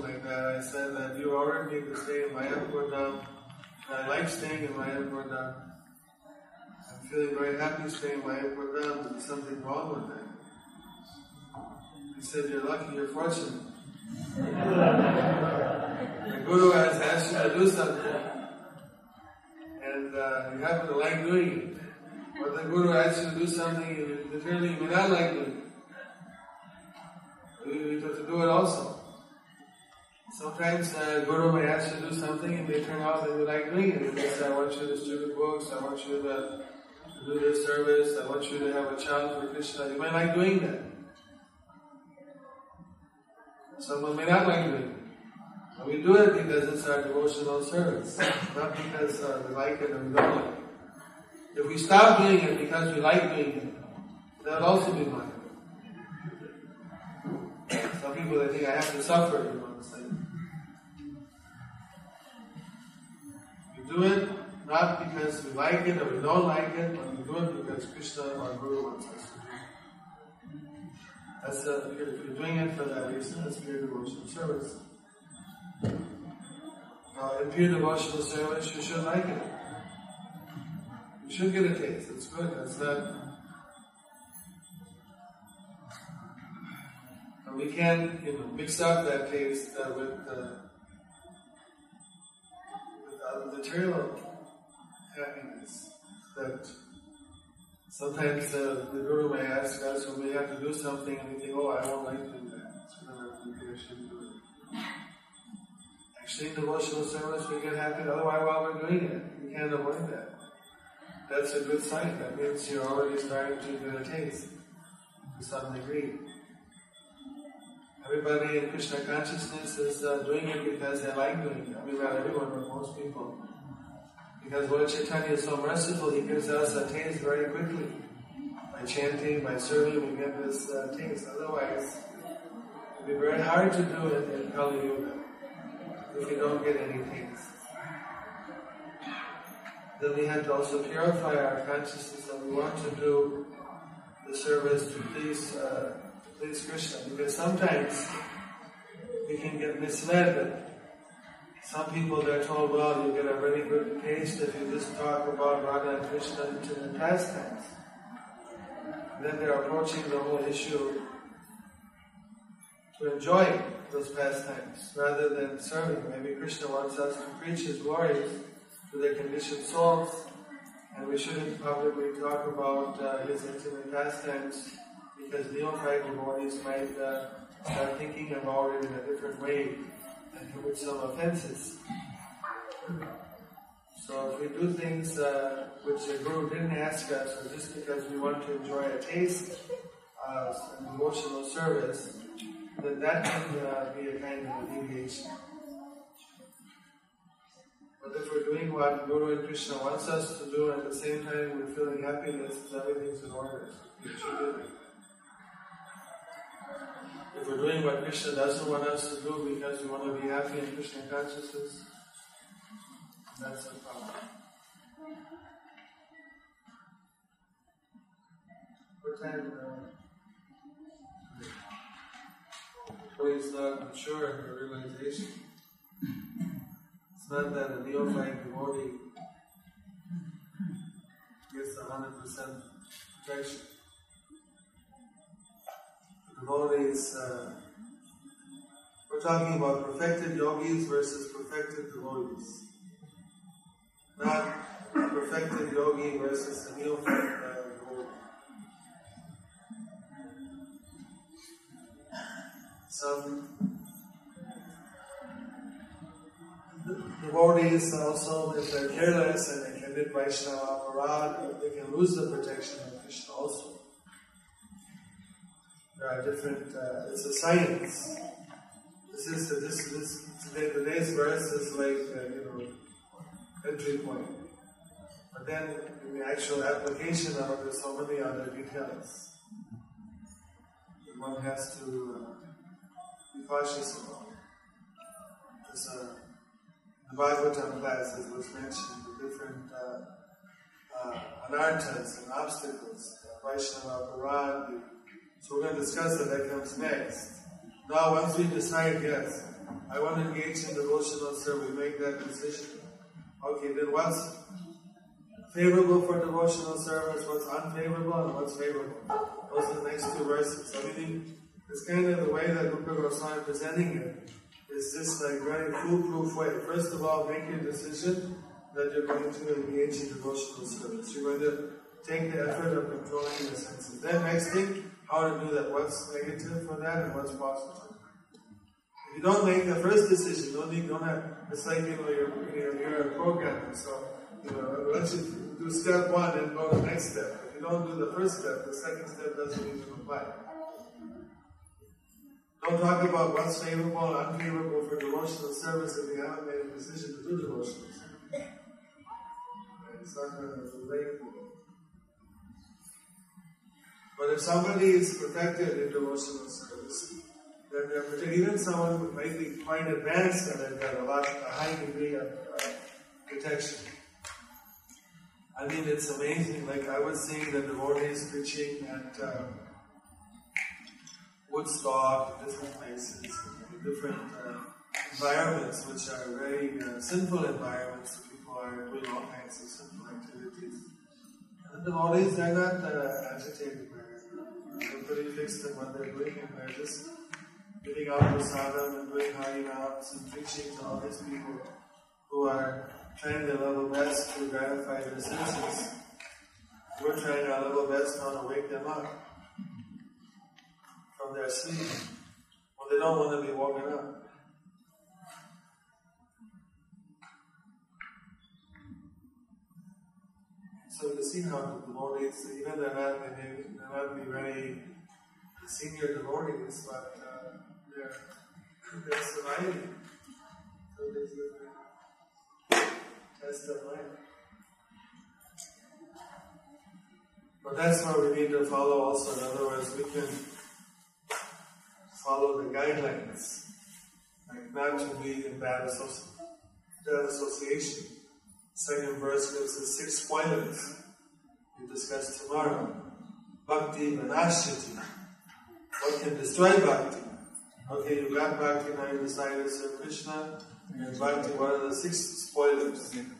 like that, I said that you ordered me to stay in Mayapur I like staying in my Mayapur I'm feeling very happy staying in Mayapur There's something wrong with that. He said, You're lucky, you're fortunate. the Guru has asked you to do something, and uh, you happen to like doing it. But the Guru asks you to do something you literally may not like doing. You have to do it also. Sometimes uh, Guru may ask you to do something and they turn out that you like doing it. He says, I want you to distribute books, I want you to, to do this service, I want you to have a child for Krishna. You may like doing that. Someone may not like doing it. And we do it because it's our devotional service, not because uh, we like it or we don't like it. If we stop doing it because we like doing it, that will also be mine. Some people they think I have to suffer, you know do it not because we like it or we don't like it, but we do it because Krishna, our Guru, wants us to do it. that's uh, if you're doing it for that reason, that's pure devotional service. Now, in pure devotional service, you should like it. You should get a taste. It's good. Not. And we can, you know, mix up that taste uh, with, uh, uh, material happiness that Sometimes uh, the Guru may ask us when we have to do something and we think, oh, I won't like doing that. So then we should do it. Actually, in devotional service, we get happy otherwise while we're doing it. We can't avoid that. That's a good sign. That means you're already starting to get a taste to some degree. Everybody in Krishna consciousness is uh, doing it because they like doing it. I mean, not everyone, but most people. Because Lord Chaitanya is so merciful, He gives us a taste very quickly. By chanting, by serving, we get this uh, taste. Otherwise, it would be very hard to do it in Kali Yuga if we don't get any taste. Then we have to also purify our consciousness that we want to do the service to please, uh, to please Krishna. Because sometimes we can get misled some people they're told, well, you get a very good taste if you just talk about Radha and Krishna in pastimes. And then they're approaching the whole issue to enjoy those pastimes rather than serving. Maybe Krishna wants us to preach his glories to the conditioned souls, and we shouldn't publicly talk about uh, his intimate pastimes because neophyte devotees might uh, start thinking about it in a different way and commit some offenses. So if we do things uh, which the Guru didn't ask us, or just because we want to enjoy a taste of an emotional service, then that can uh, be a kind of deviation. But if we're doing what Guru and Krishna wants us to do, at the same time we're feeling happiness, everything's in order. If we're doing what Krishna doesn't want us to do because we want to be happy in Krishna consciousness, that's the problem. What time? Uh, is not mature in her realization. It's not that a neophyte devotee gets 100% protection devotees. Uh, we're talking about perfected yogis versus perfected devotees. Not perfected yogi versus a neophyte uh, devotee. Some devotees also, if they're careless and they commit Vaishnava aparad, they can lose the protection of Krishna also. There are different, uh, it's a science. This is, this, this, today, today's verse is like, uh, you know, entry point. But then in the actual application of it, there's so many other details one has to uh, be cautious about. There's a, the Bhagavatam class, as was mentioned, the different uh, uh, and obstacles, uh, Vaishnava, the so we're going to discuss that. That comes next. Now, once we decide, yes, I want to engage in devotional service, we make that decision. Okay, then what's favorable for devotional service, what's unfavorable, and what's favorable? Those are the next two verses. I mean, it's kind of the way that Rupa Goswami is presenting it. it is just like very foolproof way. First of all, make your decision that you're going to engage in devotional service. You're going to take the effort of controlling your senses. Then next thing, how to do that. What's negative for that and what's positive. If you don't make the first decision, don't you don't have. It's like you know you're you're, you're a programmer, so you know once you do step one and go to the next step. If you don't do the first step, the second step doesn't even apply. Don't talk about what's favorable and unfavorable for devotional service if you haven't made a decision to do devotional service. It's not going to relate. But if somebody is perfected in devotional service, then protected. Even someone who might be quite advanced and got a lot, a high degree of uh, protection. I mean, it's amazing. Like I was seeing the devotees preaching at. Uh, Woodstock, different places, different uh, environments which are very uh, sinful environments. People are doing all kinds of sinful activities. And the devotees, they're not uh, agitated by pretty fixed in what they're doing and they're just giving out prasadam and doing harinams and preaching to all these people who are trying their level best to gratify their senses. We're trying our level best now to wake them up from their sleep when they don't want to be woken up. So you see how the devotees, even they're not, they may, not be very senior devotees, but uh, they're, they're surviving. So this is a test of life. But that's what we need to follow also. In other words, we can follow the guidelines, like not to be in bad, bad association. Second verse gives us six spoilers we discuss tomorrow. Bhakti Vinashyati. What can destroy bhakti? Okay, you got bhakti, now you decided to serve Krishna. And bhakti, what are the six spoilers? And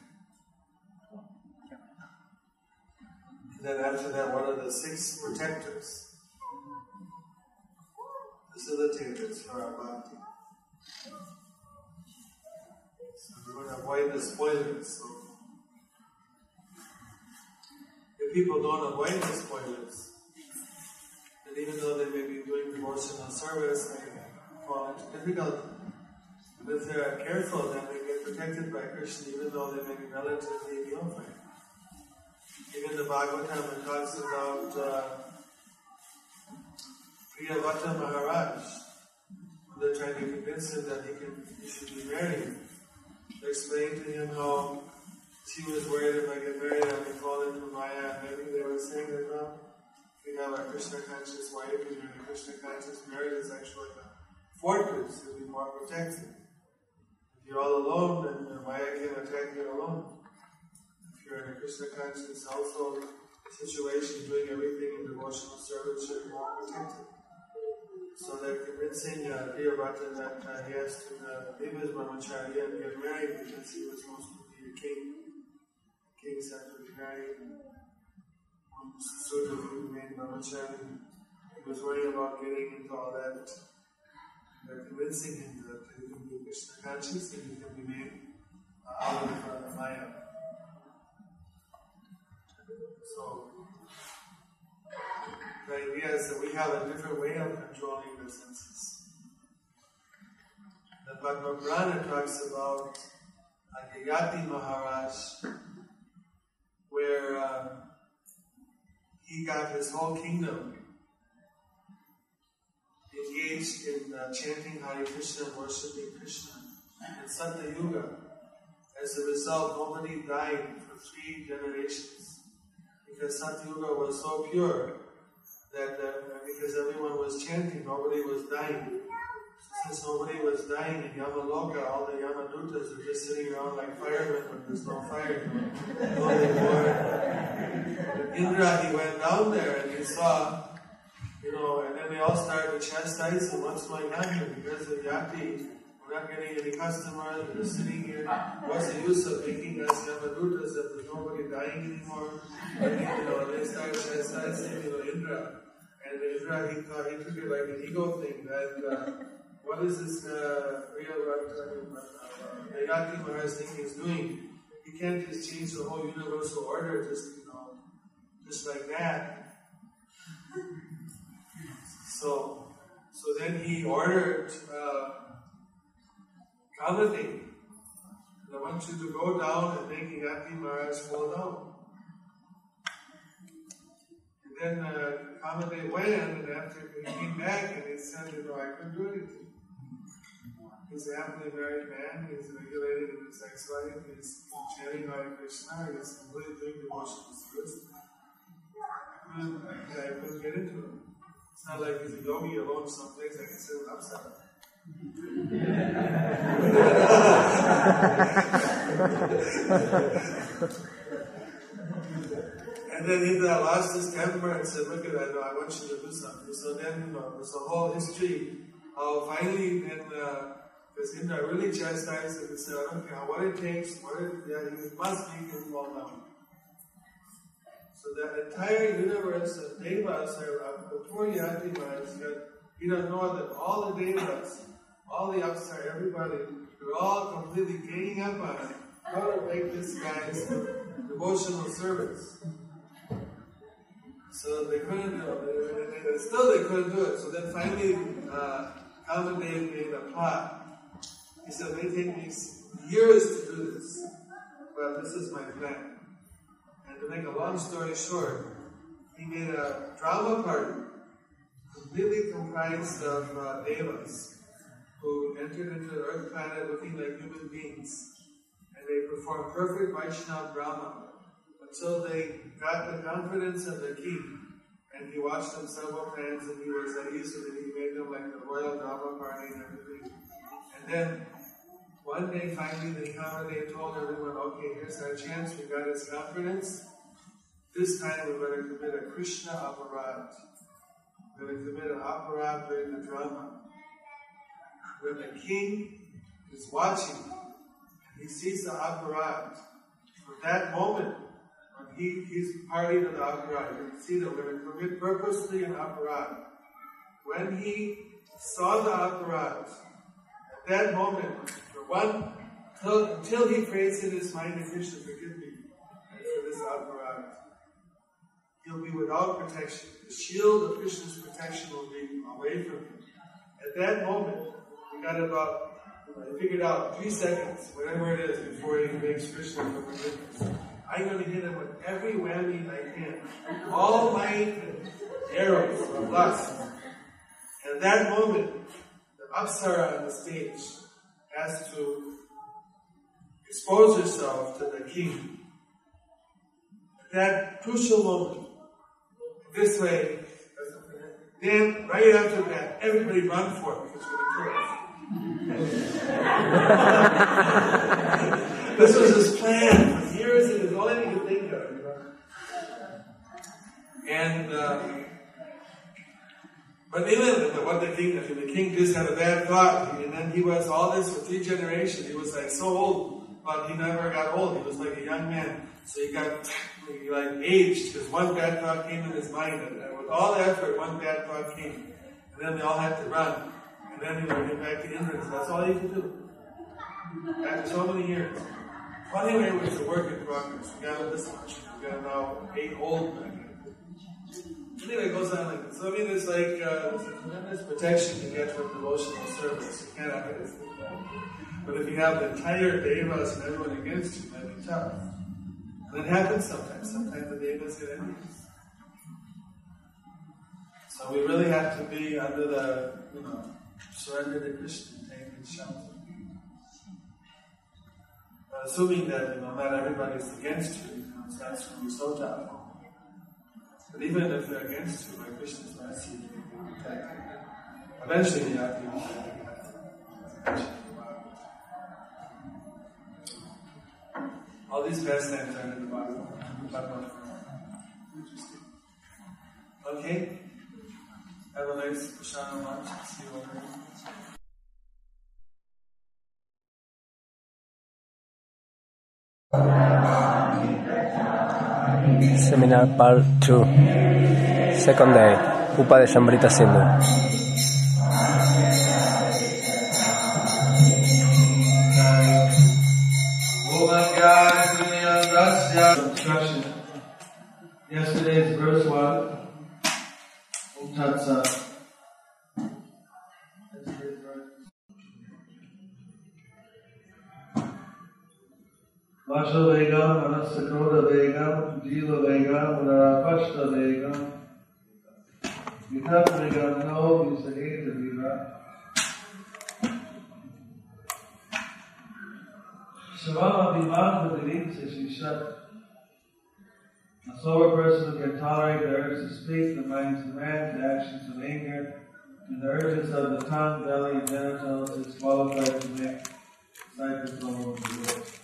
then after that, one of the six protectors? facilitators for our bhakti. So we want to avoid the spoilers. So people don't avoid the spoilers, And even though they may be doing devotional service, they fall into difficulty. But if they are careful, then they get protected by Krishna, even though they may be relatively neophyte. Even the Bhagavatam talks about uh, Priyavrata Maharaj. They're trying to convince him that he can he should be married. They explained to him how she was worried if I get married, I may fall into Maya. And maybe they were saying that, well, if you have a Krishna conscious wife and you're a Krishna conscious marriage, it's actually a fortress, you'll be more protected. If you're all alone, then Maya can attack you alone. If you're in a Krishna conscious household situation, doing everything in devotional service, you're more protected. So they're convincing uh, Priyavrata that uh, he has to uh, leave his brahmacharya and get married because he was supposed to be a king. Kings have to be married. Sort of remain brahmachari. He was worried about getting into all that. They're convincing him that he can be Krishna conscious and he can be made out of uh, Maya. So the idea is that we have a different way of controlling the senses. The Padma Purana talks about Yayati Maharaj, where uh, he got his whole kingdom engaged in uh, chanting Hare Krishna and worshipping Krishna in Satya Yuga. As a result, nobody died for three generations because Satya Yuga was so pure that uh, because everyone was chanting, nobody was dying. Since nobody was dying in Yamaloka, all the Yamadutas are just sitting around like firemen when there's no fire. Indra, he went down there and he saw, you know, and then they all started to chastise him. What's going on here? Because of Yayati, we're not getting any customers, we're just sitting here. What's the use of making us Yamadutas if there's nobody dying anymore? And, you know, they started chastising, you know, Indra. And Indra, he thought, he took it like an ego thing, that, uh, what is this, uh, real, Yayati Maharaj thing he's doing? He can't just change the whole universal order just, you know, just like that. So, so then he ordered uh, Kamadev. I want you to go down and make Yayati Maharaj fall down. And then uh, Kamadev went, and after he came back, and he said, you know, I couldn't do anything. He's a happily married man, he's regulated in his sex life, he's chanting Hare Krishna, he's completely doing devotional service. I couldn't, get into it. It's not like he's a yogi alone someplace I can sit with upside. and then Indra lost his temper and said, Look at that, I want you to do something. So then, know, there's a whole history how finally then, uh, because uh, Indra really chastised him and said, I don't care what it takes, what it, yeah, you must make him fall down. So the entire universe of devas are before Yayati Maharaj, you don't know that all the devas, all the Apsaras, everybody, they're all completely ganging up on it. How to make this guy's devotional service. So they couldn't do it. They, still they couldn't do it. So then finally, uh, Kamadev made a plot. He said, it may take me years to do this, but this is my plan. And to make a long story short, he made a drama party completely comprised of uh, devas who entered into the earth planet looking like human beings. And they performed perfect Vaishnava drama until they got the confidence of the king. And he watched them several times and he was at ease with it. He made them like the royal drama party and everything. And then one day finally the Kamadev told everyone, okay, here's our chance, we got his confidence. This time we're going to commit a Krishna aparad. We're going to commit an aparad during the drama. When the king is watching, he sees the aparad. From that moment, when he, he's party to the aparad, you can see that we're going to commit purposely an aparad. When he saw the aparad, at that moment, one, till, until he prays in his mind, Krishna, forgive me for this aparad he'll be without protection. The shield of Krishna's protection will be away from him. At that moment, we got about, I figured out three seconds, whatever it is, before he makes Krishna for forgiveness. I'm going to hit him with every whammy I can. All my arrows of lust. At that moment, the Apsara on the stage has to expose herself to the king. At that crucial moment, this way. Then, right after that, everybody run for it because we're to this was his plan for years. It was all he could think of. And, uh, but even what the king, the king just had a bad thought, and then he was all this for three generations. He was like so old, but he never got old. He was like a young man. So he got he like aged because one bad thought came in his mind, and, with all the effort, one bad thought came, and then they all had to run, and then he went back to Indra. That's all he could do. After so many years. But anyway, it was a work in progress. We got this much. We got now eight old men. Anyway, it goes on like this. So I mean, it's like uh, there's tremendous protection to get from devotional service. You cannot get it. But if you have the entire devas and everyone against you, that'd be tough. And it happens sometimes. Sometimes the devas get envious. So we really have to be under the, you know, surrender to Krishna, take his shelter. But assuming that, you know, not everybody's against you, you know, that's going to be so tough. But even if they're against you, by Krishna's mercy, be. Eventually you have to be. All these pastimes are in the Interesting. Okay? Have a nice Prashana. See you later. Seminar Part 2 Second Day. Upa de Sambrita Sindhu Yesterday's verse 1 Om Vasha Vegam, Manasakoda Vegam, Jiva Vegam, Narapashta Vegam, Vitat Vegam, No. A sober person can tolerate the urge to speak, the mind's demands, the actions of anger, and the urges of the tongue, belly, and genitals is qualified to make disciples of the Lord.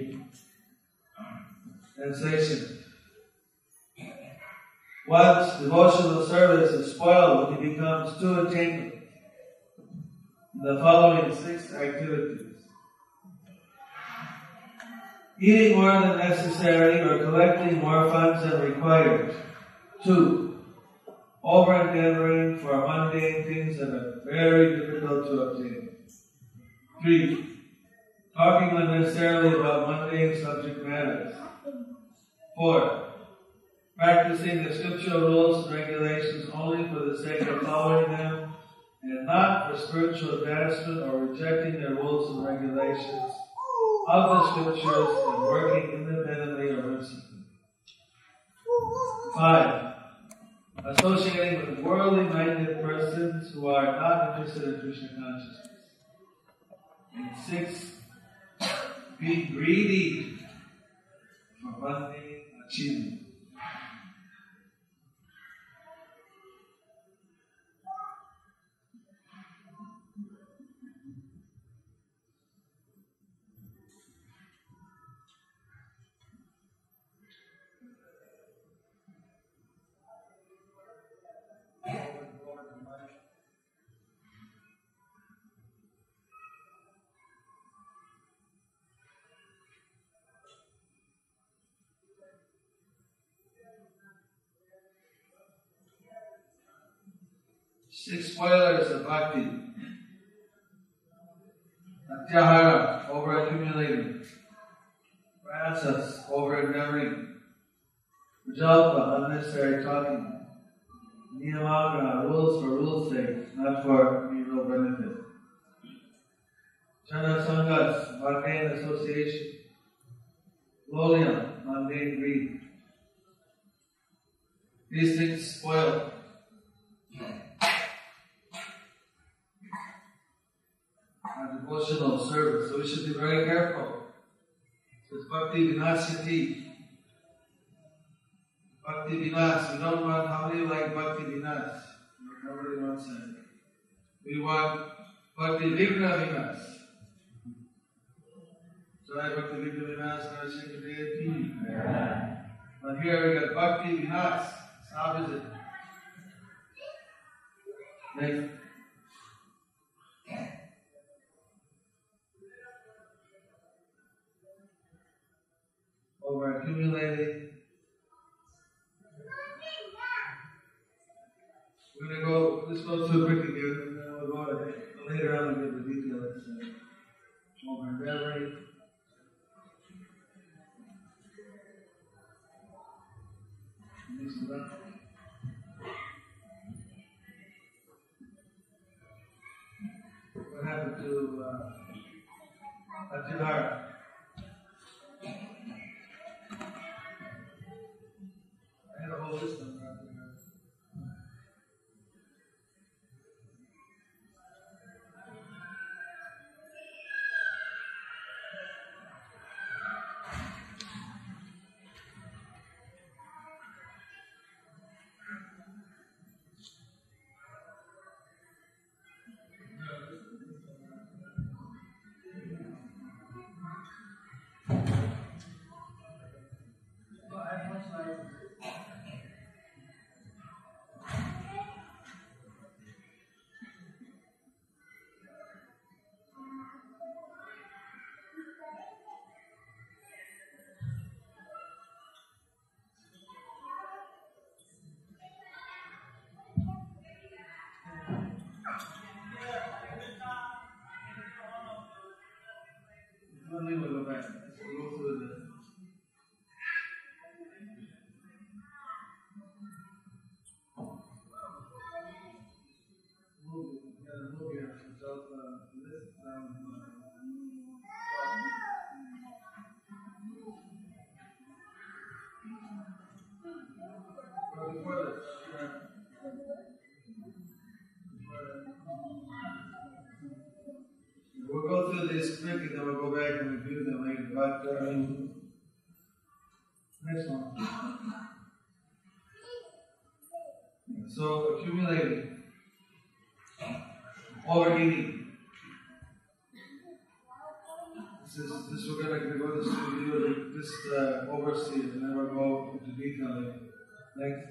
Translation One's devotional service is spoiled when he becomes too entangled the following six activities. Eating more than necessary or collecting more funds than required. Two, over endeavoring for mundane things that are very difficult to obtain. Three, talking unnecessarily about mundane subject matters. Four, practicing the scriptural rules and regulations only for the sake of following them and not for spiritual advancement or rejecting their rules and regulations of the scriptures and working independently or whimsically. Five, associating with worldly minded persons who are not interested in Krishna consciousness. And six, being greedy for mundane achievement. Six spoilers of bhakti. Atyahara, over accumulating. Rasas, over endeavoring. Vijalpa, unnecessary talking. Niyamagra, rules for rules' sake, not for mutual benefit. Jana Sangas, mundane association. Loliam, mundane greed. These things spoil our devotional service. So we should be very careful. It's Bhakti Vinasyati. Bhakti Vinas. We don't want, how many like Bhakti Vinas? Nobody wants that. We want Bhakti Vigna Vinas. So I Bhakti Vigna Vinas, Narashingadeyati. But here we got Bhakti Vinas. It's opposite. Next. Over accumulating. We're going to go, let's go through quickly here, and then we'll go ahead. later on and get the details. Uh, over endeavoring. Next to. What happened to uh, Atidara? Overeating. This is this we're gonna go this review just uh, oversee it and we'll go into detail. Next.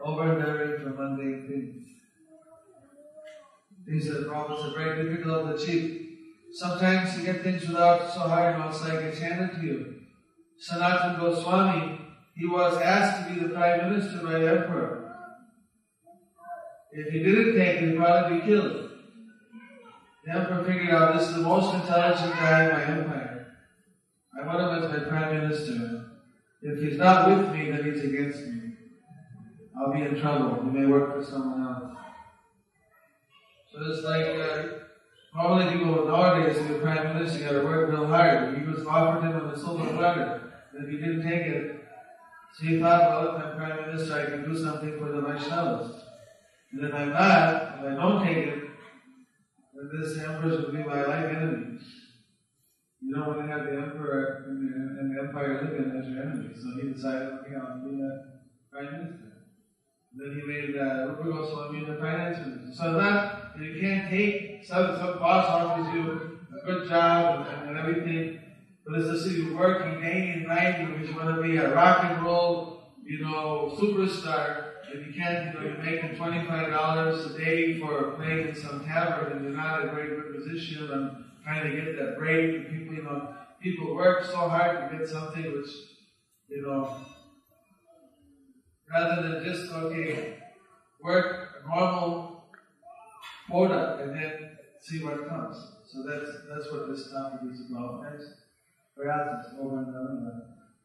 Over-endeavoring for mundane things. These are problems that are very difficult to achieve. Sometimes you get things without so hard, it's like it's handed to you. Sanatana Goswami, he was asked to be the prime minister by the emperor. If he didn't take he'd probably be killed. The emperor figured out this is the most intelligent guy in my empire. I want him as my prime minister. If he's not with me, then he's against me. I'll be in trouble. He may work for someone else. So it's like uh, normally people nowadays, be a prime minister, you got to work real hard. He was offered him the silver platter, and if he didn't take it, so he thought, well, if I'm prime minister, I can do something for the Vaishnavas. And if I'm not, if I don't take it, then this empress will be my life enemy. You don't want to have the emperor and the, and the empire living as your enemy. So he decided, okay, I'll be the prime minister. Then he made uh, Rupa Goswami the finance minister. So that you can't take some, some boss offers you a good job and, and everything, but it's just you working day and night, you want to be a rock and roll, you know, superstar. If you can't, make twenty-five dollars a day for playing in some tavern, and you're not in a very good position, and trying to get that break. And people, you know, people work so hard to get something which, you know, rather than just okay, work a normal quota and then see what comes. So that's that's what this topic is about. Next.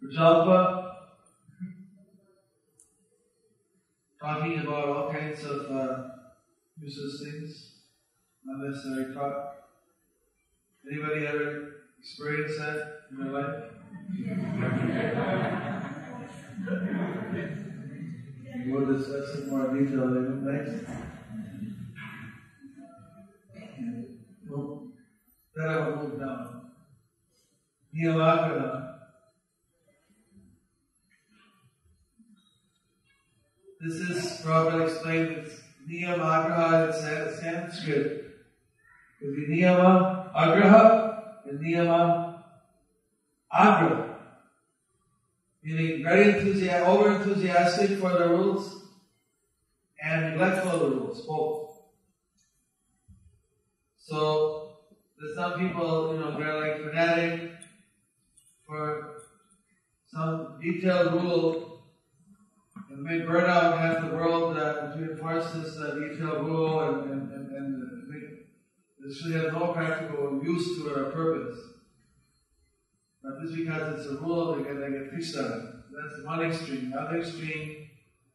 Prajalpa talking about all kinds of uh, useless things, unnecessary talk. Anybody ever experienced that in their life? We'll discuss in more detail later. Next. Then I will move down. Niyamagraha. This is Prabhupada explained it's Niyamagraha in Sanskrit. It would be Niyama Agraha and Niyama Agraha meaning very enthusiastic, over enthusiastic for the rules and neglectful of the rules, both. So there's some people, you know, they're like fanatic for some detailed rule may burn out half the world uh, this uh, detailed rule and, and, and, and make, this really has no practical use to it or purpose. But just because it's a rule, they get, they get fixed on it. That's one extreme. The other extreme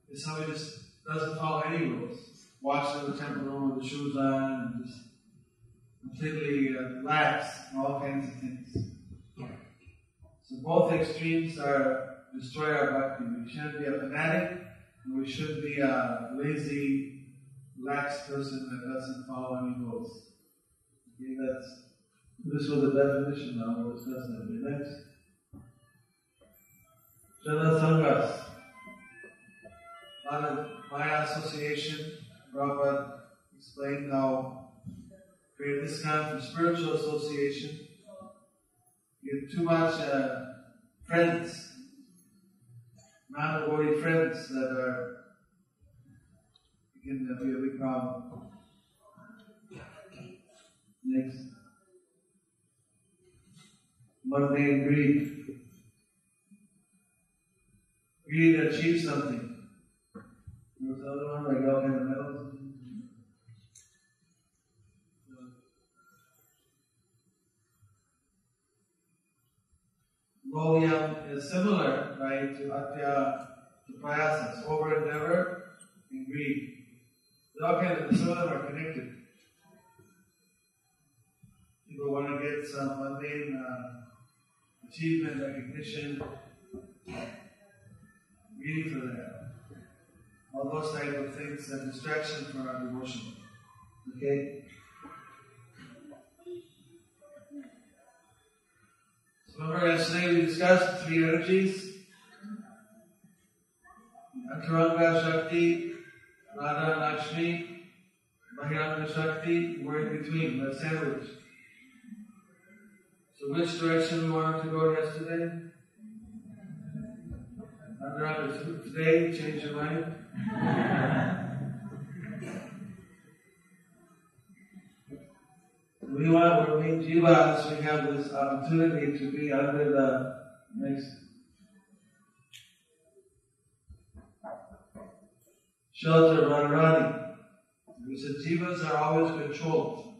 is somebody just doesn't follow any rules. Walks in the temple room with the shoes on and just completely uh, lax and all kinds of things. So both extremes are destroy our bhakti. We shouldn't be a fanatic, and we shouldn't be a lazy, lax person that doesn't follow any rules. Okay, that's this was the definition now. We'll discuss that. Next. Jana Sanghas. Maya Association, Prabhupada explained how create this kind of spiritual association. You get too much uh, friends, non-devotee friends that are can be a big problem. Next mundane greed. Greed to achieve something. There's other one like all kind of. Lolium is similar, right, to atya, to prayasas, over endeavor and greed. They all kind of, some of them are connected. People want to get some mundane uh, achievement, recognition, need for that. All those type of things are distraction for our devotion. Okay? So remember yesterday we discussed three energies. Antaranga Shakti, Radha Lakshmi, Bahiranga Shakti, we're in between, the sandwich. So which direction do we wanted to go yesterday? Antaranga, today change your mind? we want, when we jivas, we have this opportunity to be under the next shelter of Radharani. We said jivas are always controlled.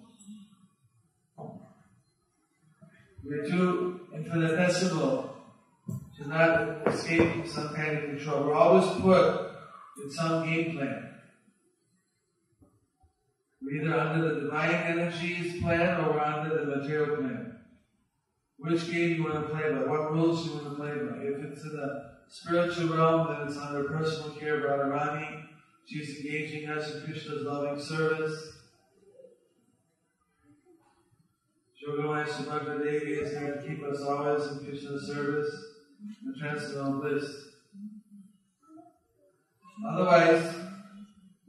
We're too infinitesimal to not escape some kind of control. We're always put in some game plan. We're either under the divine energies plan or we're under the material plan. Which game you want to play by? What rules you want to play by? If it's in the spiritual realm, then it's under personal care, Radharani. She's engaging us in Krishna's loving service. Yogamaya Subhadra Devi is here to keep us always in Krishna's service and transcendental bliss. Otherwise,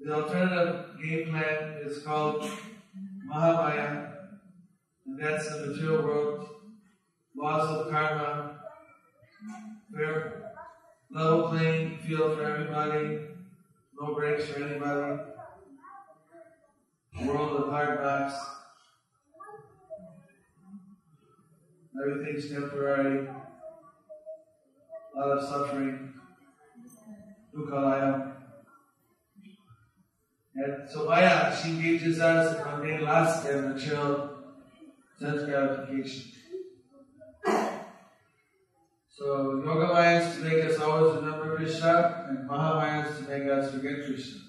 the alternative game plan is called Mahamaya, and that's the material world, laws of karma, fair level playing field for everybody, no breaks for anybody, world of hard knocks. Everything's temporary, a lot of suffering, dukkha and so Maya, she engages us in mundane lust and material sense gratification. So Yoga Maya is to make us always remember Krishna, and Mahamaya is to make us forget Krishna.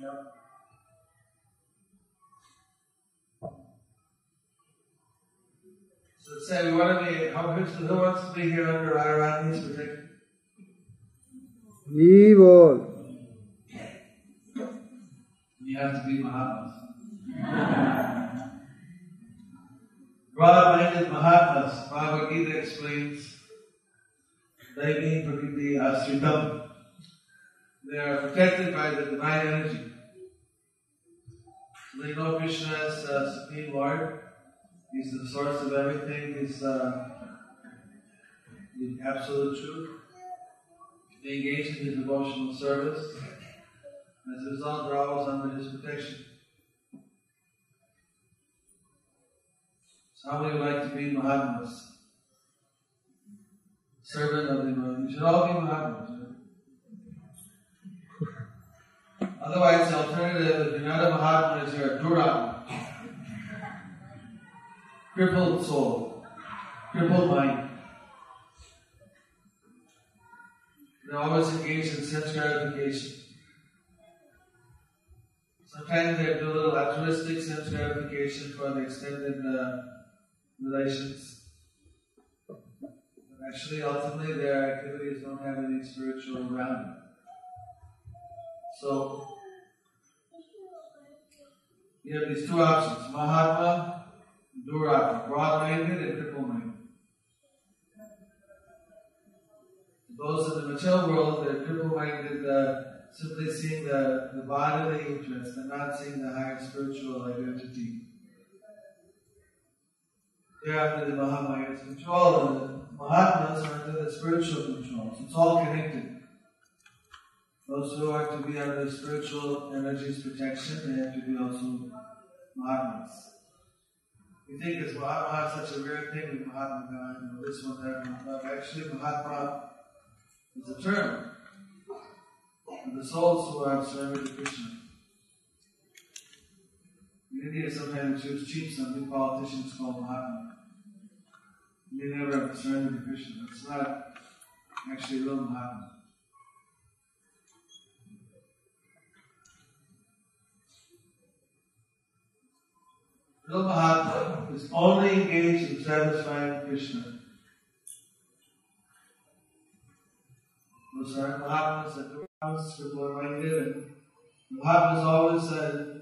Yep. So say want to be, how, who wants to be here under Radharani's protection? Evil. You have to be Mahatmas. Broad-minded Mahatmas, Bhagavad Gita explains, they being Prakriti Asritam. They are protected by the divine energy. They know Krishna as uh, Supreme Lord. He's the source of everything. He's uh, the absolute truth. They engage in his devotional service. As a result, they're always under his protection. So how would you like to be Mahatmas? Servant of the Lord. You should all be Mahatmas. Otherwise, the alternative, if you're not a Mahatma, is you're a Duratma. Crippled soul. Crippled mind. They're always engaged in sense gratification. Sometimes they do a little altruistic sense gratification for the extended uh, relations. But actually, ultimately, their activities don't have any spiritual grounding. So, you have these two options Mahatma, Duratma, broad minded and cripple minded. Those in the material world, they're cripple minded, uh, simply seeing the, the bodily interest and not seeing the higher spiritual identity. They're under the Mahamaya's control, and the Mahatmas are under the spiritual control. So it's all connected. Those who are to be under spiritual energies protection, they have to be also Mahatmas. We think as Mahatma is such a rare thing with Mahatma you know, this one, that one. Actually, Mahatma is a term for the souls who are surrendered to Krishna. In India, sometimes chiefs and big politicians called Mahatma. They never have surrendered to Krishna. It's not actually real Mahatma. Real Mahatma is only engaged in satisfying Krishna. Are minded, and Mahatma is always uh,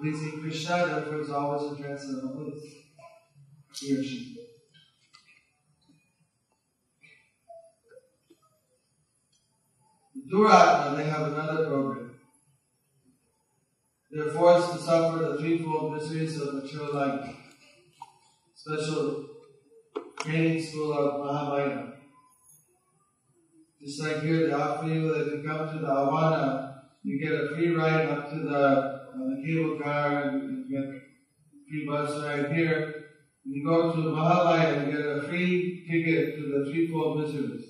pleasing Krishna, therefore is always in transcendental bliss. He or she. Duratma, they have another program. They're forced to suffer the threefold miseries of mature life. Special training school of Mahamaya. Just like here, you that if you come to the Awana, you get a free ride up to the, uh, the cable car and you get free bus ride here. You go to Mahamaya, you get a free ticket to the threefold miseries.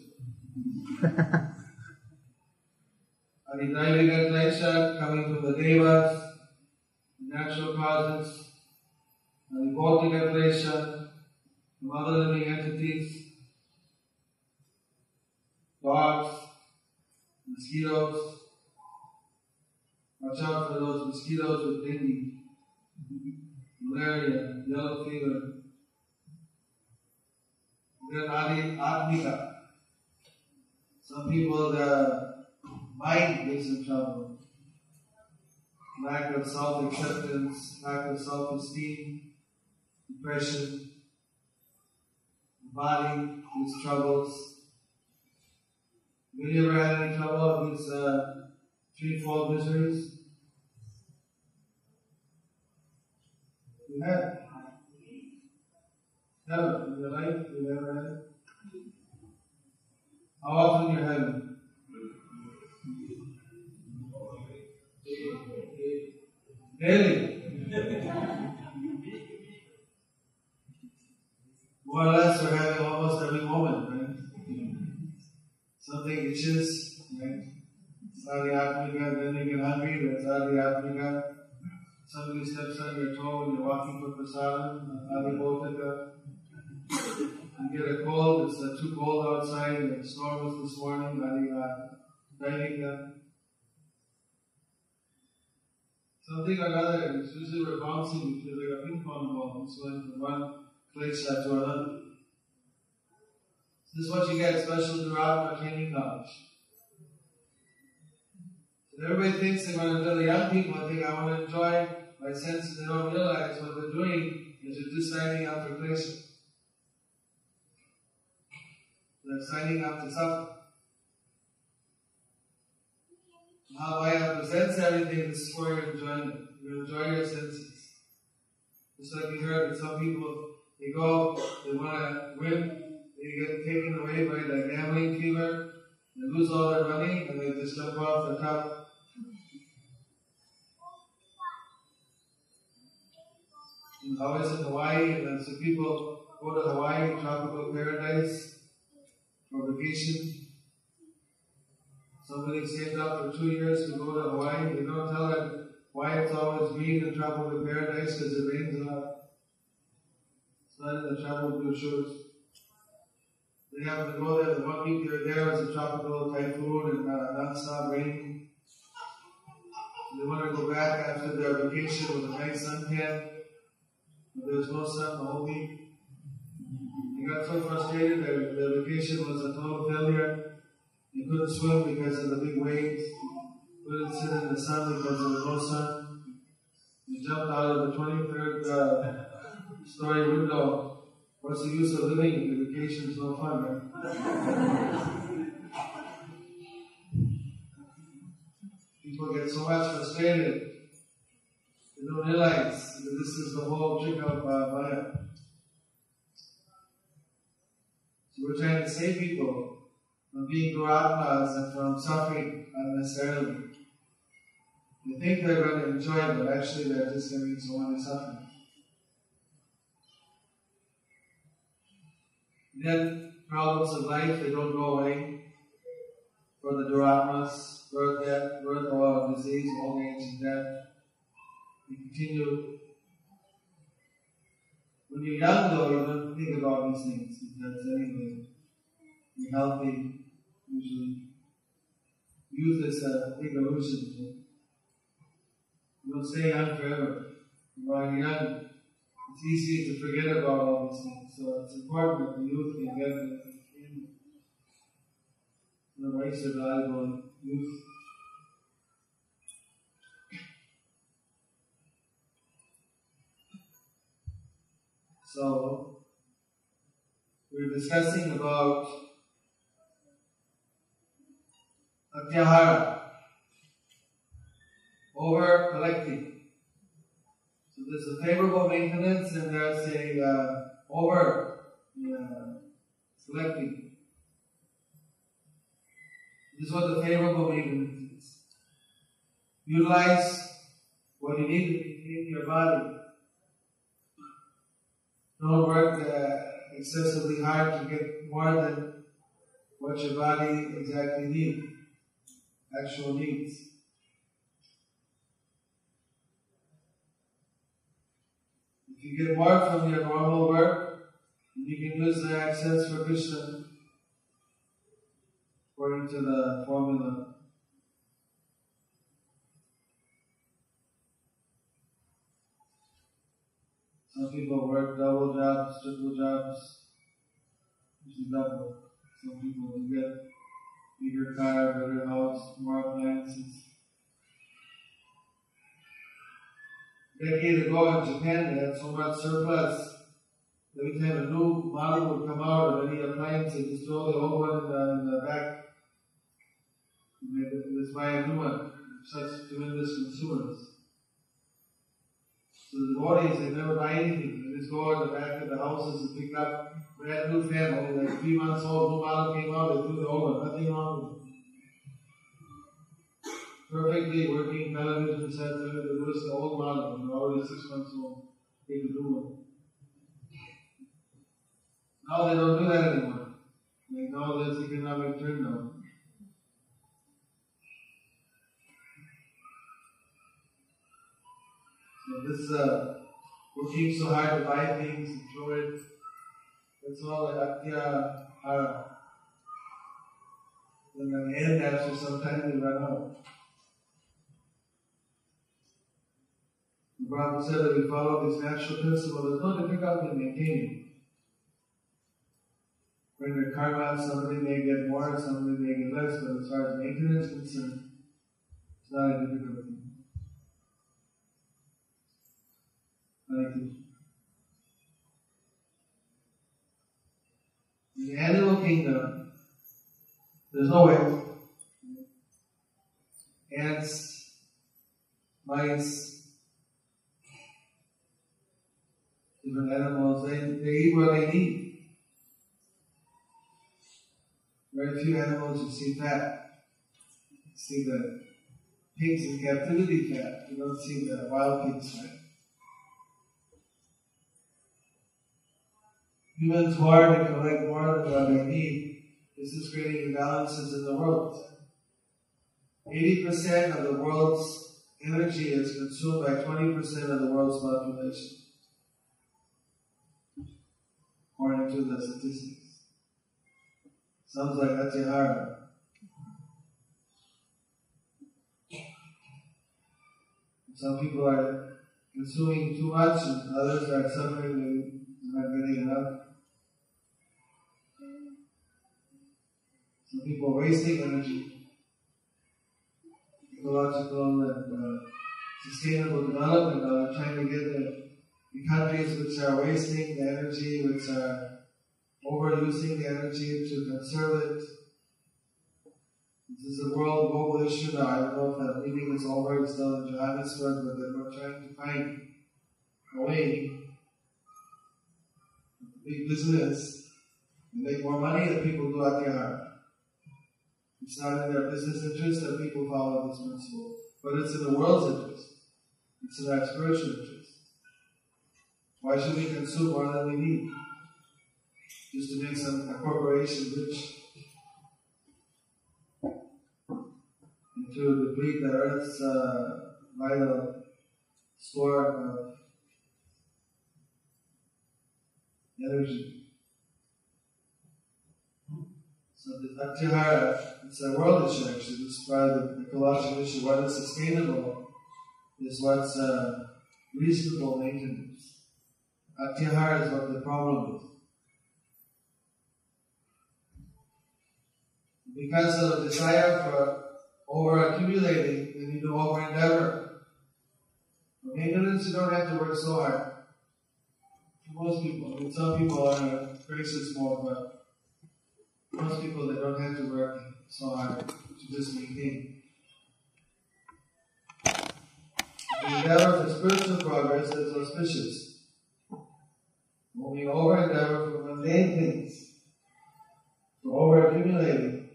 Adhidaivika Klesha coming from the Devas, natural causes, and the Bhautika from other living entities, dogs, mosquitoes. Watch out for those mosquitoes with dengue, malaria, yellow fever. Then. Some people, the mind gets in trouble. Lack of self acceptance, lack of self esteem, depression, the body gets troubles. Have you ever had any trouble with uh, threefold miseries? You have? Never in your life? You never had? How often you have it? Daily. More or less, we're having almost every moment, right? Something itches, right? Sari Atmika, then you get hungry, that's Adi Atmika. Somebody steps on your toe when you're walking for prasadam, Adi Bhautika. You get a cold, it's uh, too cold outside, and the storm was this morning, Adi Dainika. Something or another, it's usually we're bouncing, we feel like a ping pong ball, it's going from one klesha to another. This is what you get, special Duratma training knowledge. And everybody thinks they want to tell the young people, I think I want to enjoy my senses, they don't realize what they're doing is they're just signing up for klesha. They're signing up to suffer. Mahamaya presents everything this is for your enjoyment. You enjoy your senses. Just like you heard that some people, they go, they want to win, they get taken away by the gambling fever, they lose all their money, and they just jump off the top. And always in Hawaii, and people go to Hawaii, tropical paradise, for vacation. Somebody saved up for two years to go to Hawaii. They don't tell them why it's always green in tropical paradise because it rains a lot. It's not in the travel brochures. They happen to go there. The one week they're there was a tropical typhoon and uh, non-stop rain. They want to go back after their vacation with a nice suntan. But there was no sun the whole week. They got so frustrated. that their vacation was a total failure. They couldn't swim because of the big waves. Couldn't sit in the sun because there was no sun. They jumped out of the 23rd uh, story window. What's the use of living if the is no fun, right? People get so much frustrated. They don't realize that this is the whole trick of uh, Maya. So we're trying to save people from being duratmas and from suffering unnecessarily. They think they're going to enjoy it, but actually they're just going to be so much suffering. Then problems of life, they don't go away. For the duratmas, birth, death, birth, or disease, old age, and death. They continue. When you're young though, you don't think about these things because anyway, you're healthy, usually. Youth is a big illusion. You don't stay young forever. You're young, it's easy to forget about all these things. So it's important that the youth can get in the ways of valuable youth. So, we're discussing about Atyahara, over collecting. So there's a favorable maintenance and there's a uh, over uh, selecting. This is what the favorable maintenance is. Utilize what you need in your body. Don't work uh, excessively hard to get more than what your body exactly needs, actual needs. You get more from your normal work, and you can use the excess for Krishna according to the formula. Some people work double jobs, triple jobs, usually double. Some people get bigger car, better house, more appliances. Decade ago in Japan, they had so much surplus. Every time a new model would come out of any appliance, they just throw the old one in the, uh, in the uh, back. And they just buy a new one. Such tremendous consumers. So the devotees, they never buy anything. They just go in the back of the houses and pick up brand new fan, only like three months old, new model came out, they threw the old one, nothing wrong with it perfectly working television set, there was the old model, and already six months old, they could do one. Now they don't do that anymore. Like now there's economic turnout. So this uh, working so hard to buy things, enjoy it, that's all like atya hara. Then at the end, after some time, they run out. The Bible said that we follow this natural principle. There's no difficulty in maintaining. When your karma, somebody may get more, somebody may get less, but as far as maintenance is concerned, it's not a difficulty. Thank you. In the animal kingdom, there's no way. Ants, mice, different animals, they, they eat what they need. Very few animals you see fat. You see the pigs in captivity fat. You don't see the wild pigs fat. Humans hard to collect more than what they need. This is creating imbalances in the world. 80% of the world's energy is consumed by 20% of the world's population according to the statistics. Sounds like Atyahara. Some people are consuming too much and others are suffering and not getting enough. Some people are wasting energy. Ecological and uh, sustainable development are trying to get the in countries which are wasting the energy, which are overusing the energy to conserve it. This is a world global issue now. I don't know if that meeting is over, it's still in Johannesburg, but we're trying to find a way big business and make more money than people do Atyahara. It's not in their business interest that people follow this principle, but it's in the world's interest. It's in our spiritual interest. Why should we consume more than we need? Just to make some a corporation rich and to deplete the earth's uh, vital store of energy. So the Atyahara, it's a world issue actually, this is part of the ecological issue. What is sustainable is what's uh, reasonable maintenance. Atyahar is what the problem is. Because of the desire for over accumulating, then you do over endeavor. For maintenance, you don't have to work so hard. For most people, I mean, some people are gracious mode, but most people they don't have to work so hard to just maintain. The endeavor for spiritual progress is auspicious. Moving over endeavor for mundane things, for over accumulating,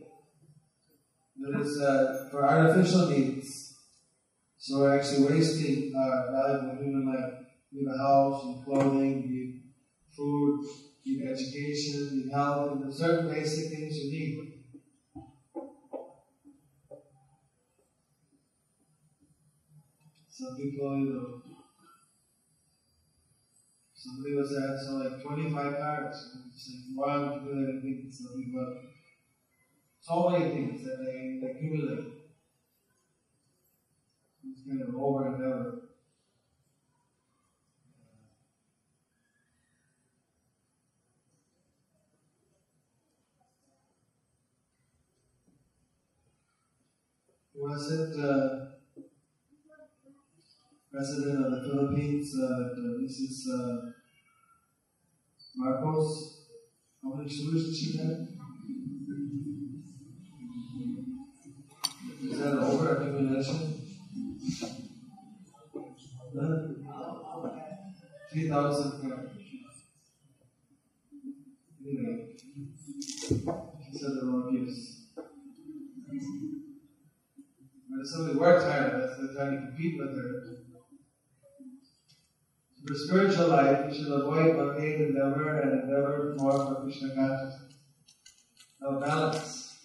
that is uh, for artificial needs. So we're actually wasting our valuable human life. Need a house, and clothing, need food, need education, need health, and certain basic things you need. Some people, you know, somebody was at so like 25 cars. It's like, can do anything. Some people so many things that they accumulate. It's kind of over and over. Was it uh, President of the Philippines, uh, Mrs. Uh, Marcos? How many solutions she had? Is that over accumulation? Three thousand Anyway, he said the wrong gifts. If somebody works hard, that's they're trying to compete with her. For spiritual life, we should avoid mundane endeavor and endeavor more for Krishna consciousness. No balance.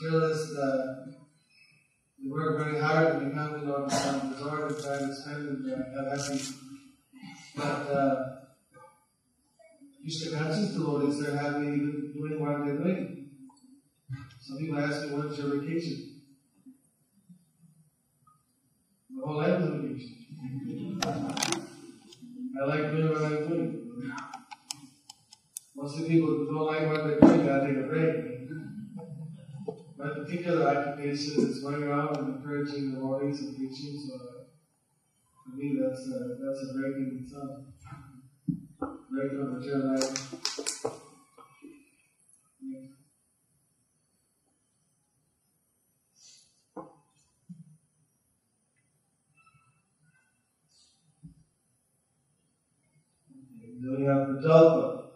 Materialists, uh, they work very hard to become, you know, some resort and try to spend and have happy. But uh, Krishna conscious devotees, they're happy doing what they're doing. Some people ask me, when's your vacation? The whole life is vacation. I like doing what I'm doing. Most of the people don't like what they're doing gotta take a break. My particular occupation is going around and encouraging the devotees and preaching, so for me that's a, that's a break in itself. Break from material life. Then we have Prajalpa.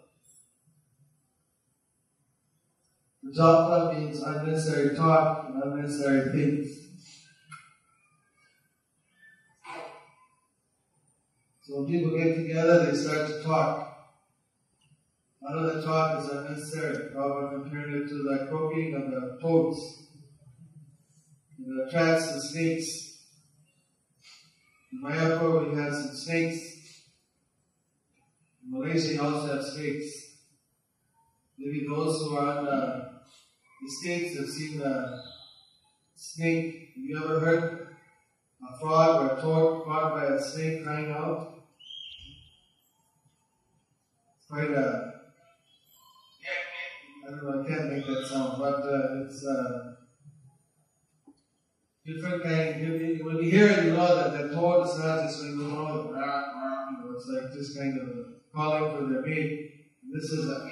Prajalpa means unnecessary talk and unnecessary things. So when people get together, they start to talk. A lot of the talk is unnecessary. Prabhupada compared it to the croaking of the toads. The rats and snakes. In Mayapur, we have some snakes. In you also snakes. Maybe those who are on the estates have seen a snake. Have you ever heard a frog or a toad caught by a snake crying out? It's quite a. I don't know, I can't make that sound, but uh, it's a different kind. When you hear it, you know that the toad is not just rah, rah, you know, it's like just kind of calling for their mate. And this is a,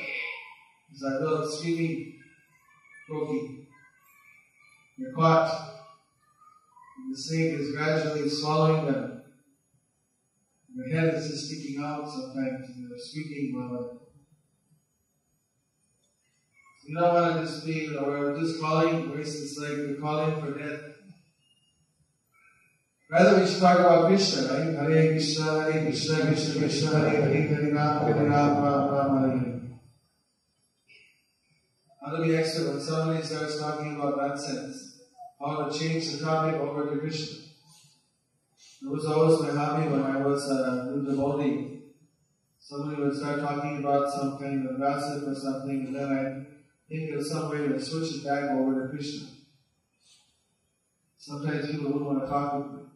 it's a little screaming, croaking. You're caught. And the snake is gradually swallowing them. And the head is just sticking out sometimes, and they're squeaking while you don't want to just be, we're just calling, waste it's like we're calling for death. Rather, we should talk about Krishna, right? Hare Krishna, Hare Krishna, Krishna Krishna, Hare Hare, Hare Ram, Hare Ram, Ram Ram, Hare to be expert when somebody starts talking about nonsense? How to change the topic over to Krishna. It was always my hobby when I was a new devotee. Somebody would start talking about some kind of gossip or something, and then I'd think of some way to switch it back over to Krishna. Sometimes people wouldn't want to talk with me.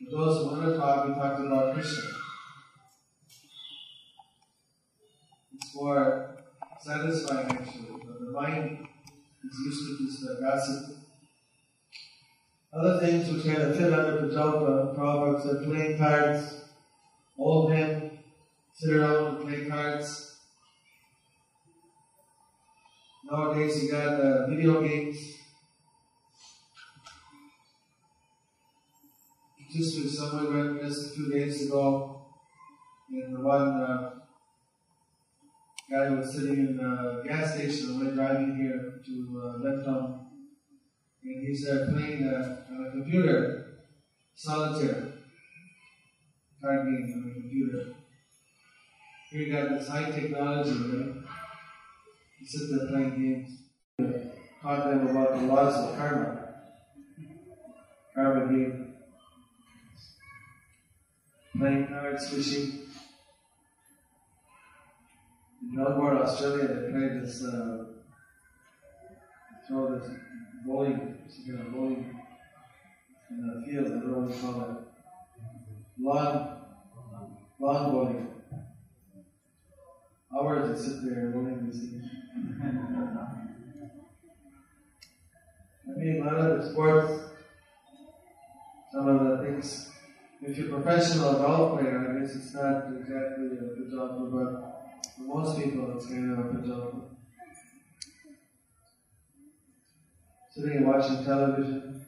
Those talk, we talked about Krishna. It's more satisfying actually, but the mind is used to this uh, gossip. Other things which of fit under the Jalpa proverbs are playing cards, old men sit around and play cards. Nowadays you got uh, video games. Someone went just a few days ago, and the one uh, guy was sitting in a gas station on the driving here to uh, and he started playing uh, on a computer, solitaire, card game on a computer. Here you got this high technology, right? You sit there playing games, taught them about the laws of karma, karma game playing cards, fishing. In Melbourne, Australia, they play this, uh, throw this bowling, some kind of bowling in the field, I don't know what you call it. Lawn, lawn bowling. Hours they sit there bowling this thing. I mean, a lot of the sports, some of the things if you're a professional golf player, I guess it's not exactly a prajalpa, but for most people it's kind of a prajalpa. Sitting and watching television.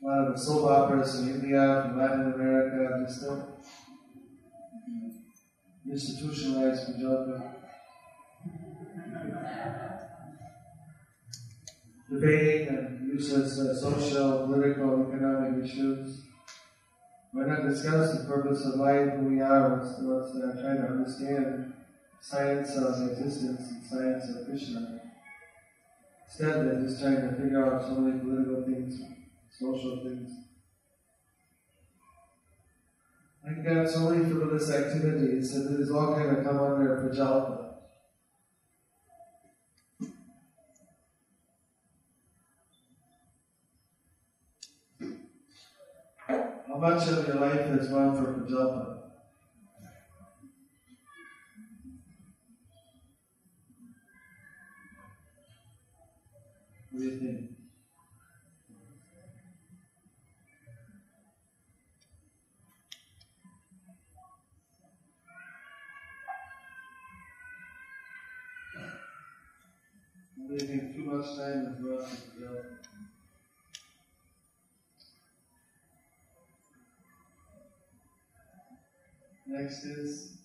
A lot of the soap operas in India, from Latin America, just don't institutionalized prajalpa. debating and uses uh, social, political, economic issues. Why not discuss the purpose of life, who we are, what's uh, trying to understand science of existence and science of Krishna. Instead, they're just trying to figure out so many political things, social things. I got so many frivolous activities that it is all kind of come under prajalpa. How much of your life has gone for Prajalpa? What do you think? Too much time has gone for. Next is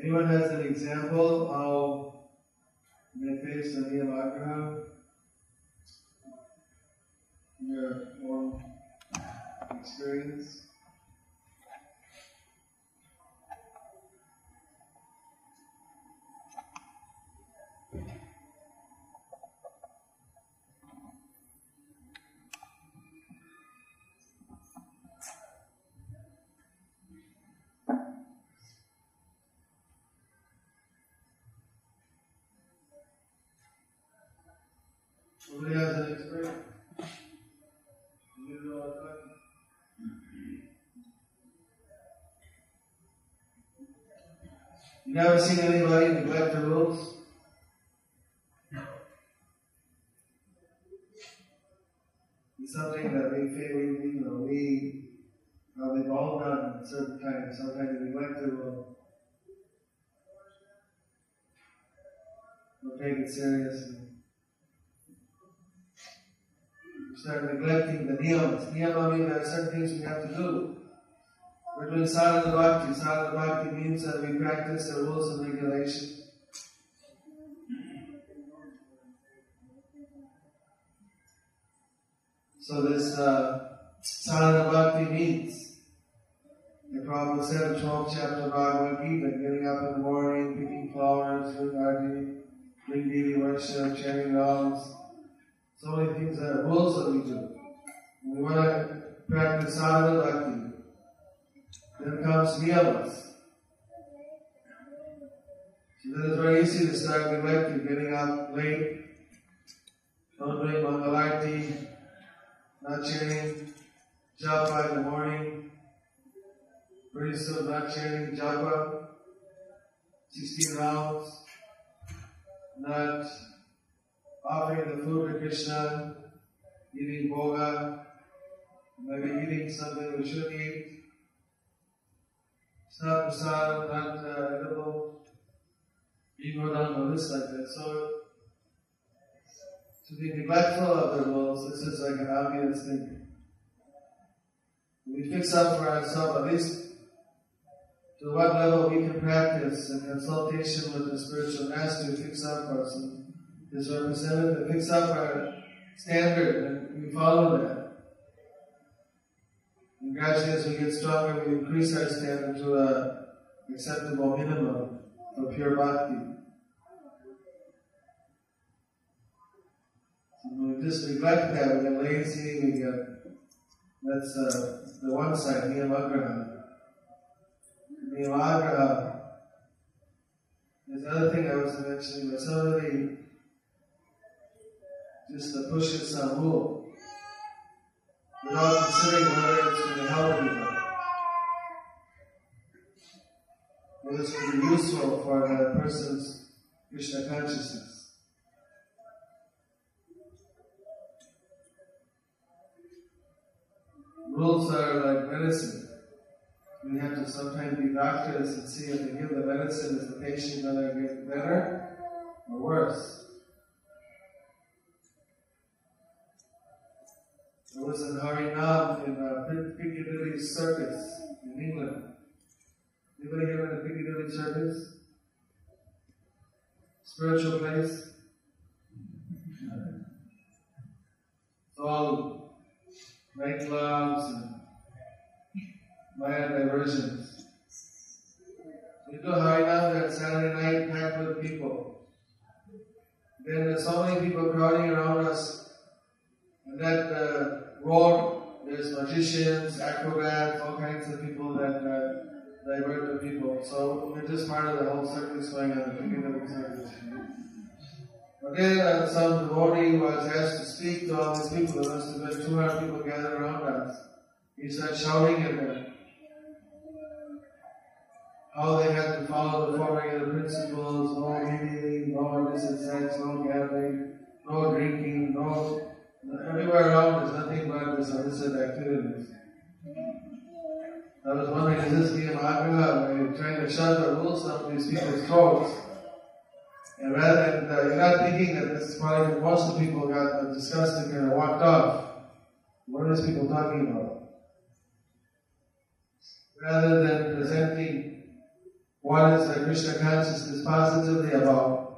Anyone has an example how You never seen anybody neglect the rules? It's something that we feel we, you know, we how they've all done at certain times. Sometimes we like to uh, we'll take it seriously. We start neglecting the niyamas. Niyama means there are certain things we have to do. We're doing sadhana bhakti. Sadhana bhakti means that we practice the rules and regulations. So this uh, sadhana bhakti means the Prabhupada said in 12th chapter of Bhagavad Gita, getting up in the morning, picking flowers, doing arti, doing daily worship, chanting rounds, so many things that are rules that we do. We want to practice sadhana bhakti. Then comes niyamas. So then it's very easy to start neglecting, getting up late, not doing mangalarti, not chanting japa in the morning, pretty soon not chanting japa, 16 rounds, not offering the food to Krishna, eating boga, maybe eating something we shouldn't eat. Uh, edible. You go down the list like that. So, to be neglectful of the rules, this is like an obvious thing. We fix up for ourselves, at least to what level we can practice in consultation with the spiritual master who fix up us. And his representative fix up our standard and we follow that. And gradually as we get stronger, we increase our standard to a acceptable minimum for pure bhakti. So when we just neglect that, we get lazy, we get, that's uh, the one side, niyamagraha. Niyamagraha. There's another thing I was mentioning, but somebody just to push it some rule without considering whether it's going to help anybody. Whether it's going to be useful for the person's Krishna consciousness. Rules are like medicine. We have to sometimes be doctors and see if they give the medicine, is the patient going to get better or worse? I was in Harinam in uh, Piccadilly Circus in England. Anybody here in the Piccadilly Circus? Spiritual place? It's all nightclubs and Maya diversions. We do Harinam that Saturday night packed with people. Then there's so many people crowding around us, and that uh, road, there's magicians, acrobats, all kinds of people that uh, divert the people. So we're just part of the whole circus going on, the beginning of circus. Then uh, some devotee was asked to speak to all these people. There must have been 200 people gathered around us. He started shouting at them how they had to follow the four regular principles, no eating, no illicit sex, no gambling, no drinking, no everywhere around there's nothing but this illicit activities. I was is this being Mahaprabhu? Are you trying to shut the rules of these people's throats? And rather than, uh, you're not thinking that this is probably most of the people got disgusted and walked off. What are these people talking about? Rather than presenting what is the Krishna consciousness positively about,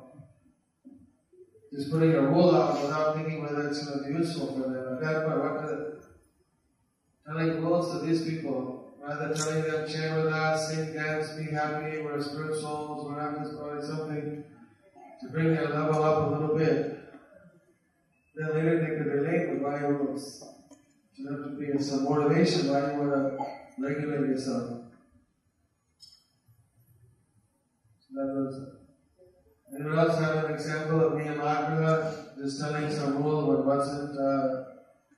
just putting a rule out without thinking whether it's going to be useful for them. At that point, what the, telling rules to these people, rather than telling them, chant with us, sing, dance, be happy, we're spirit souls, we're not something to bring their level up a little bit. Then later they could relate with why rules. You have to be some motivation why you want to regulate yourself. So that was Anyone also have an example of Niyamagraha just telling some rule what wasn't uh,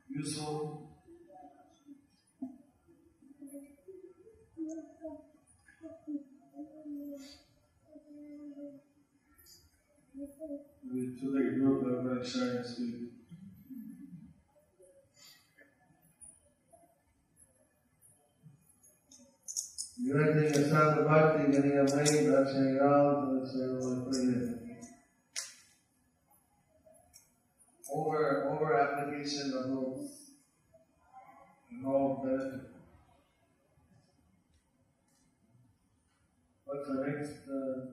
useful? We took a group sharing speak. Directing a bhakti, getting a Over, over application of rules. No benefit. What's the next? Uh,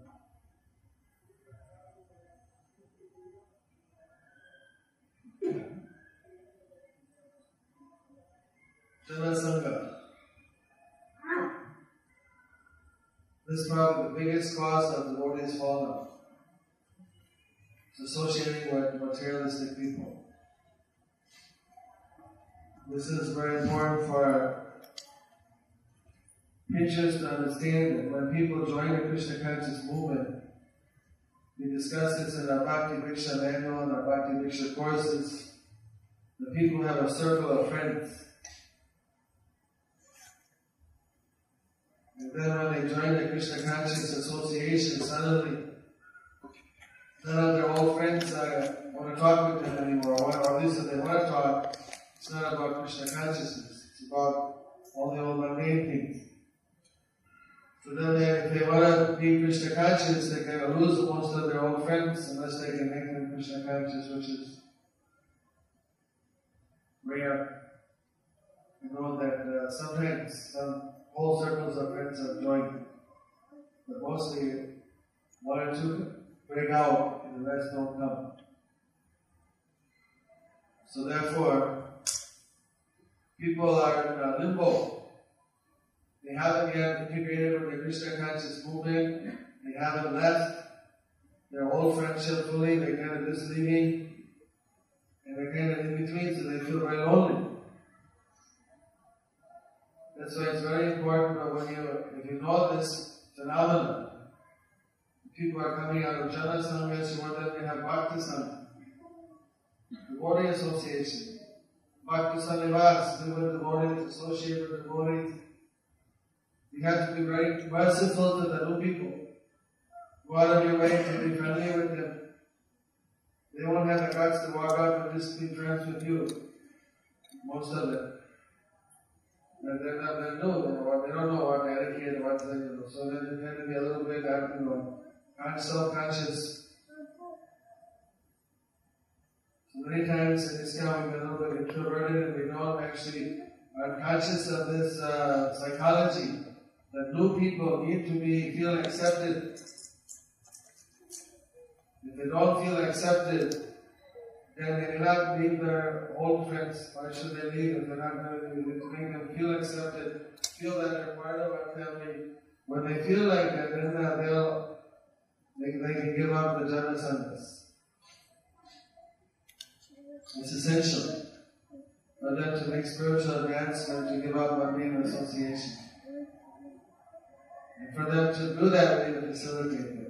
Janasanga. This is probably the biggest cause of devotees falling. It's associating with materialistic people. This is very important for preachers to understand that when people join the Krishna conscious movement, we discuss this in our Bhakti Vriksha manual and our Bhakti Vriksha courses. The people have a circle of friends And then when they join the Krishna Conscious Association, suddenly none of their old friends uh, want to talk with them anymore, or at least if they want to talk, it's not about Krishna consciousness, it's about all the old mundane things. So then they, if they want to be Krishna conscious, they kind of lose most of their old friends unless they can make them Krishna conscious, which is rare. You know that uh, sometimes some whole circles of friends have joined, but mostly one or two break out and the rest don't come. So therefore, people are in a limbo. They haven't yet integrated with the Krishna conscious movement. They haven't left their old friendship fully. They're kind of just leaving, and they're kind of in between, so they feel very lonely. That's why it's very important that when you, if you know this phenomenon, people are coming out of Jana Sanghas, you want them to have Bhakti Sangha, devotee association, Bhakti Sanivas, live with devotees, associate with devotees. You have to be very merciful to the new people. Go out of your way to be friendly with them. They won't have the guts to walk up and just be friends with you. Most of them. And they're not, they know, what, they don't know what etiquette, what they, know, so they tend to be a little bit, you know, self-conscious. So many times in ISKCON been a little bit introverted and we don't actually are conscious of this uh, psychology that new people need to be feel accepted. If they don't feel accepted, then they cannot leave their old friends. Why should they leave if they're not going to? Make them feel accepted, feel that they're part of our family. When they feel like that, then they'll they, they can give up the jana sanghas. It's essential for them to make spiritual advancement to give up mundane association. And for them to do that, we need to facilitate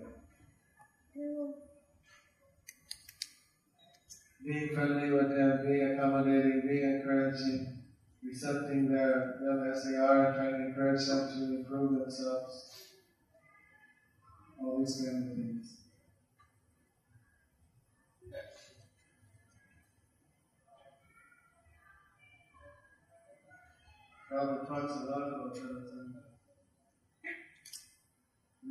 being friendly with them, being accommodating, being encouraging, accepting their, them as they are, and trying to encourage them to improve themselves. All these kind of things. Prabhupada talks a lot about that. Uh,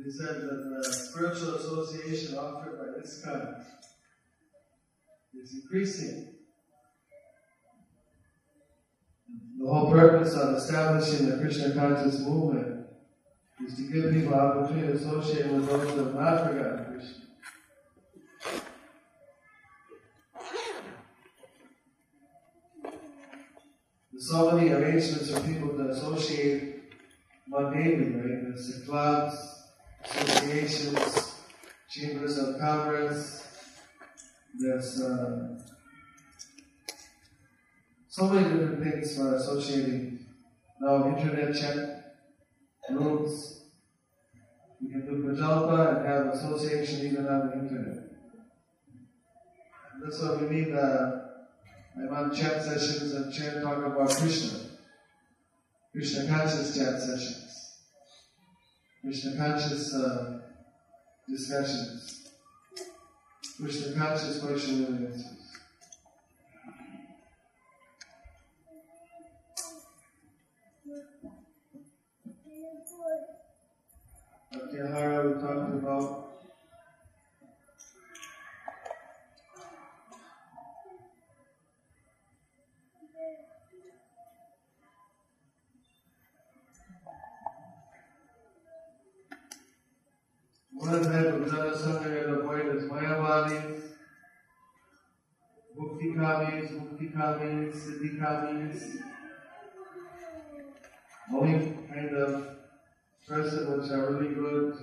he said that the spiritual association offered by this kind is increasing. The whole purpose of establishing the Krishna conscious movement is to give people opportunity to associate with those who have not forgotten Krishna. There's so many arrangements for people to associate mundanely, right? There's the clubs, associations, chambers of commerce, there's uh, so many different things for associating. Now, internet chat rooms. We can do Prajalpa and have association even on the internet. That's why we need uh, I'm on chat sessions and chat talk about Krishna. Krishna conscious chat sessions. Krishna conscious uh, discussions the conscious question really answers. Pratyahara we talked about. And avoid is Mayavadis, Muktikamis, Muktikamis, Only kind of are really good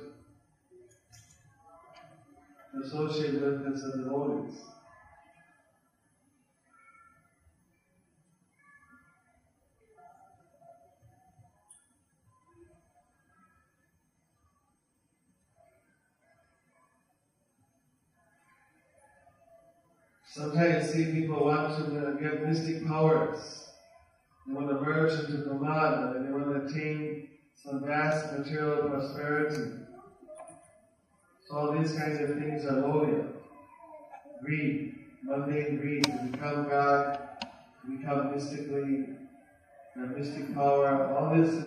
associate with is the devotees. Sometimes you see people want to uh, get mystic powers. They want to merge into Brahman and they want to attain some vast material prosperity. So all these kinds of things are lowly. Greed, mundane greed, to become God, to become mystically, mystic power, all this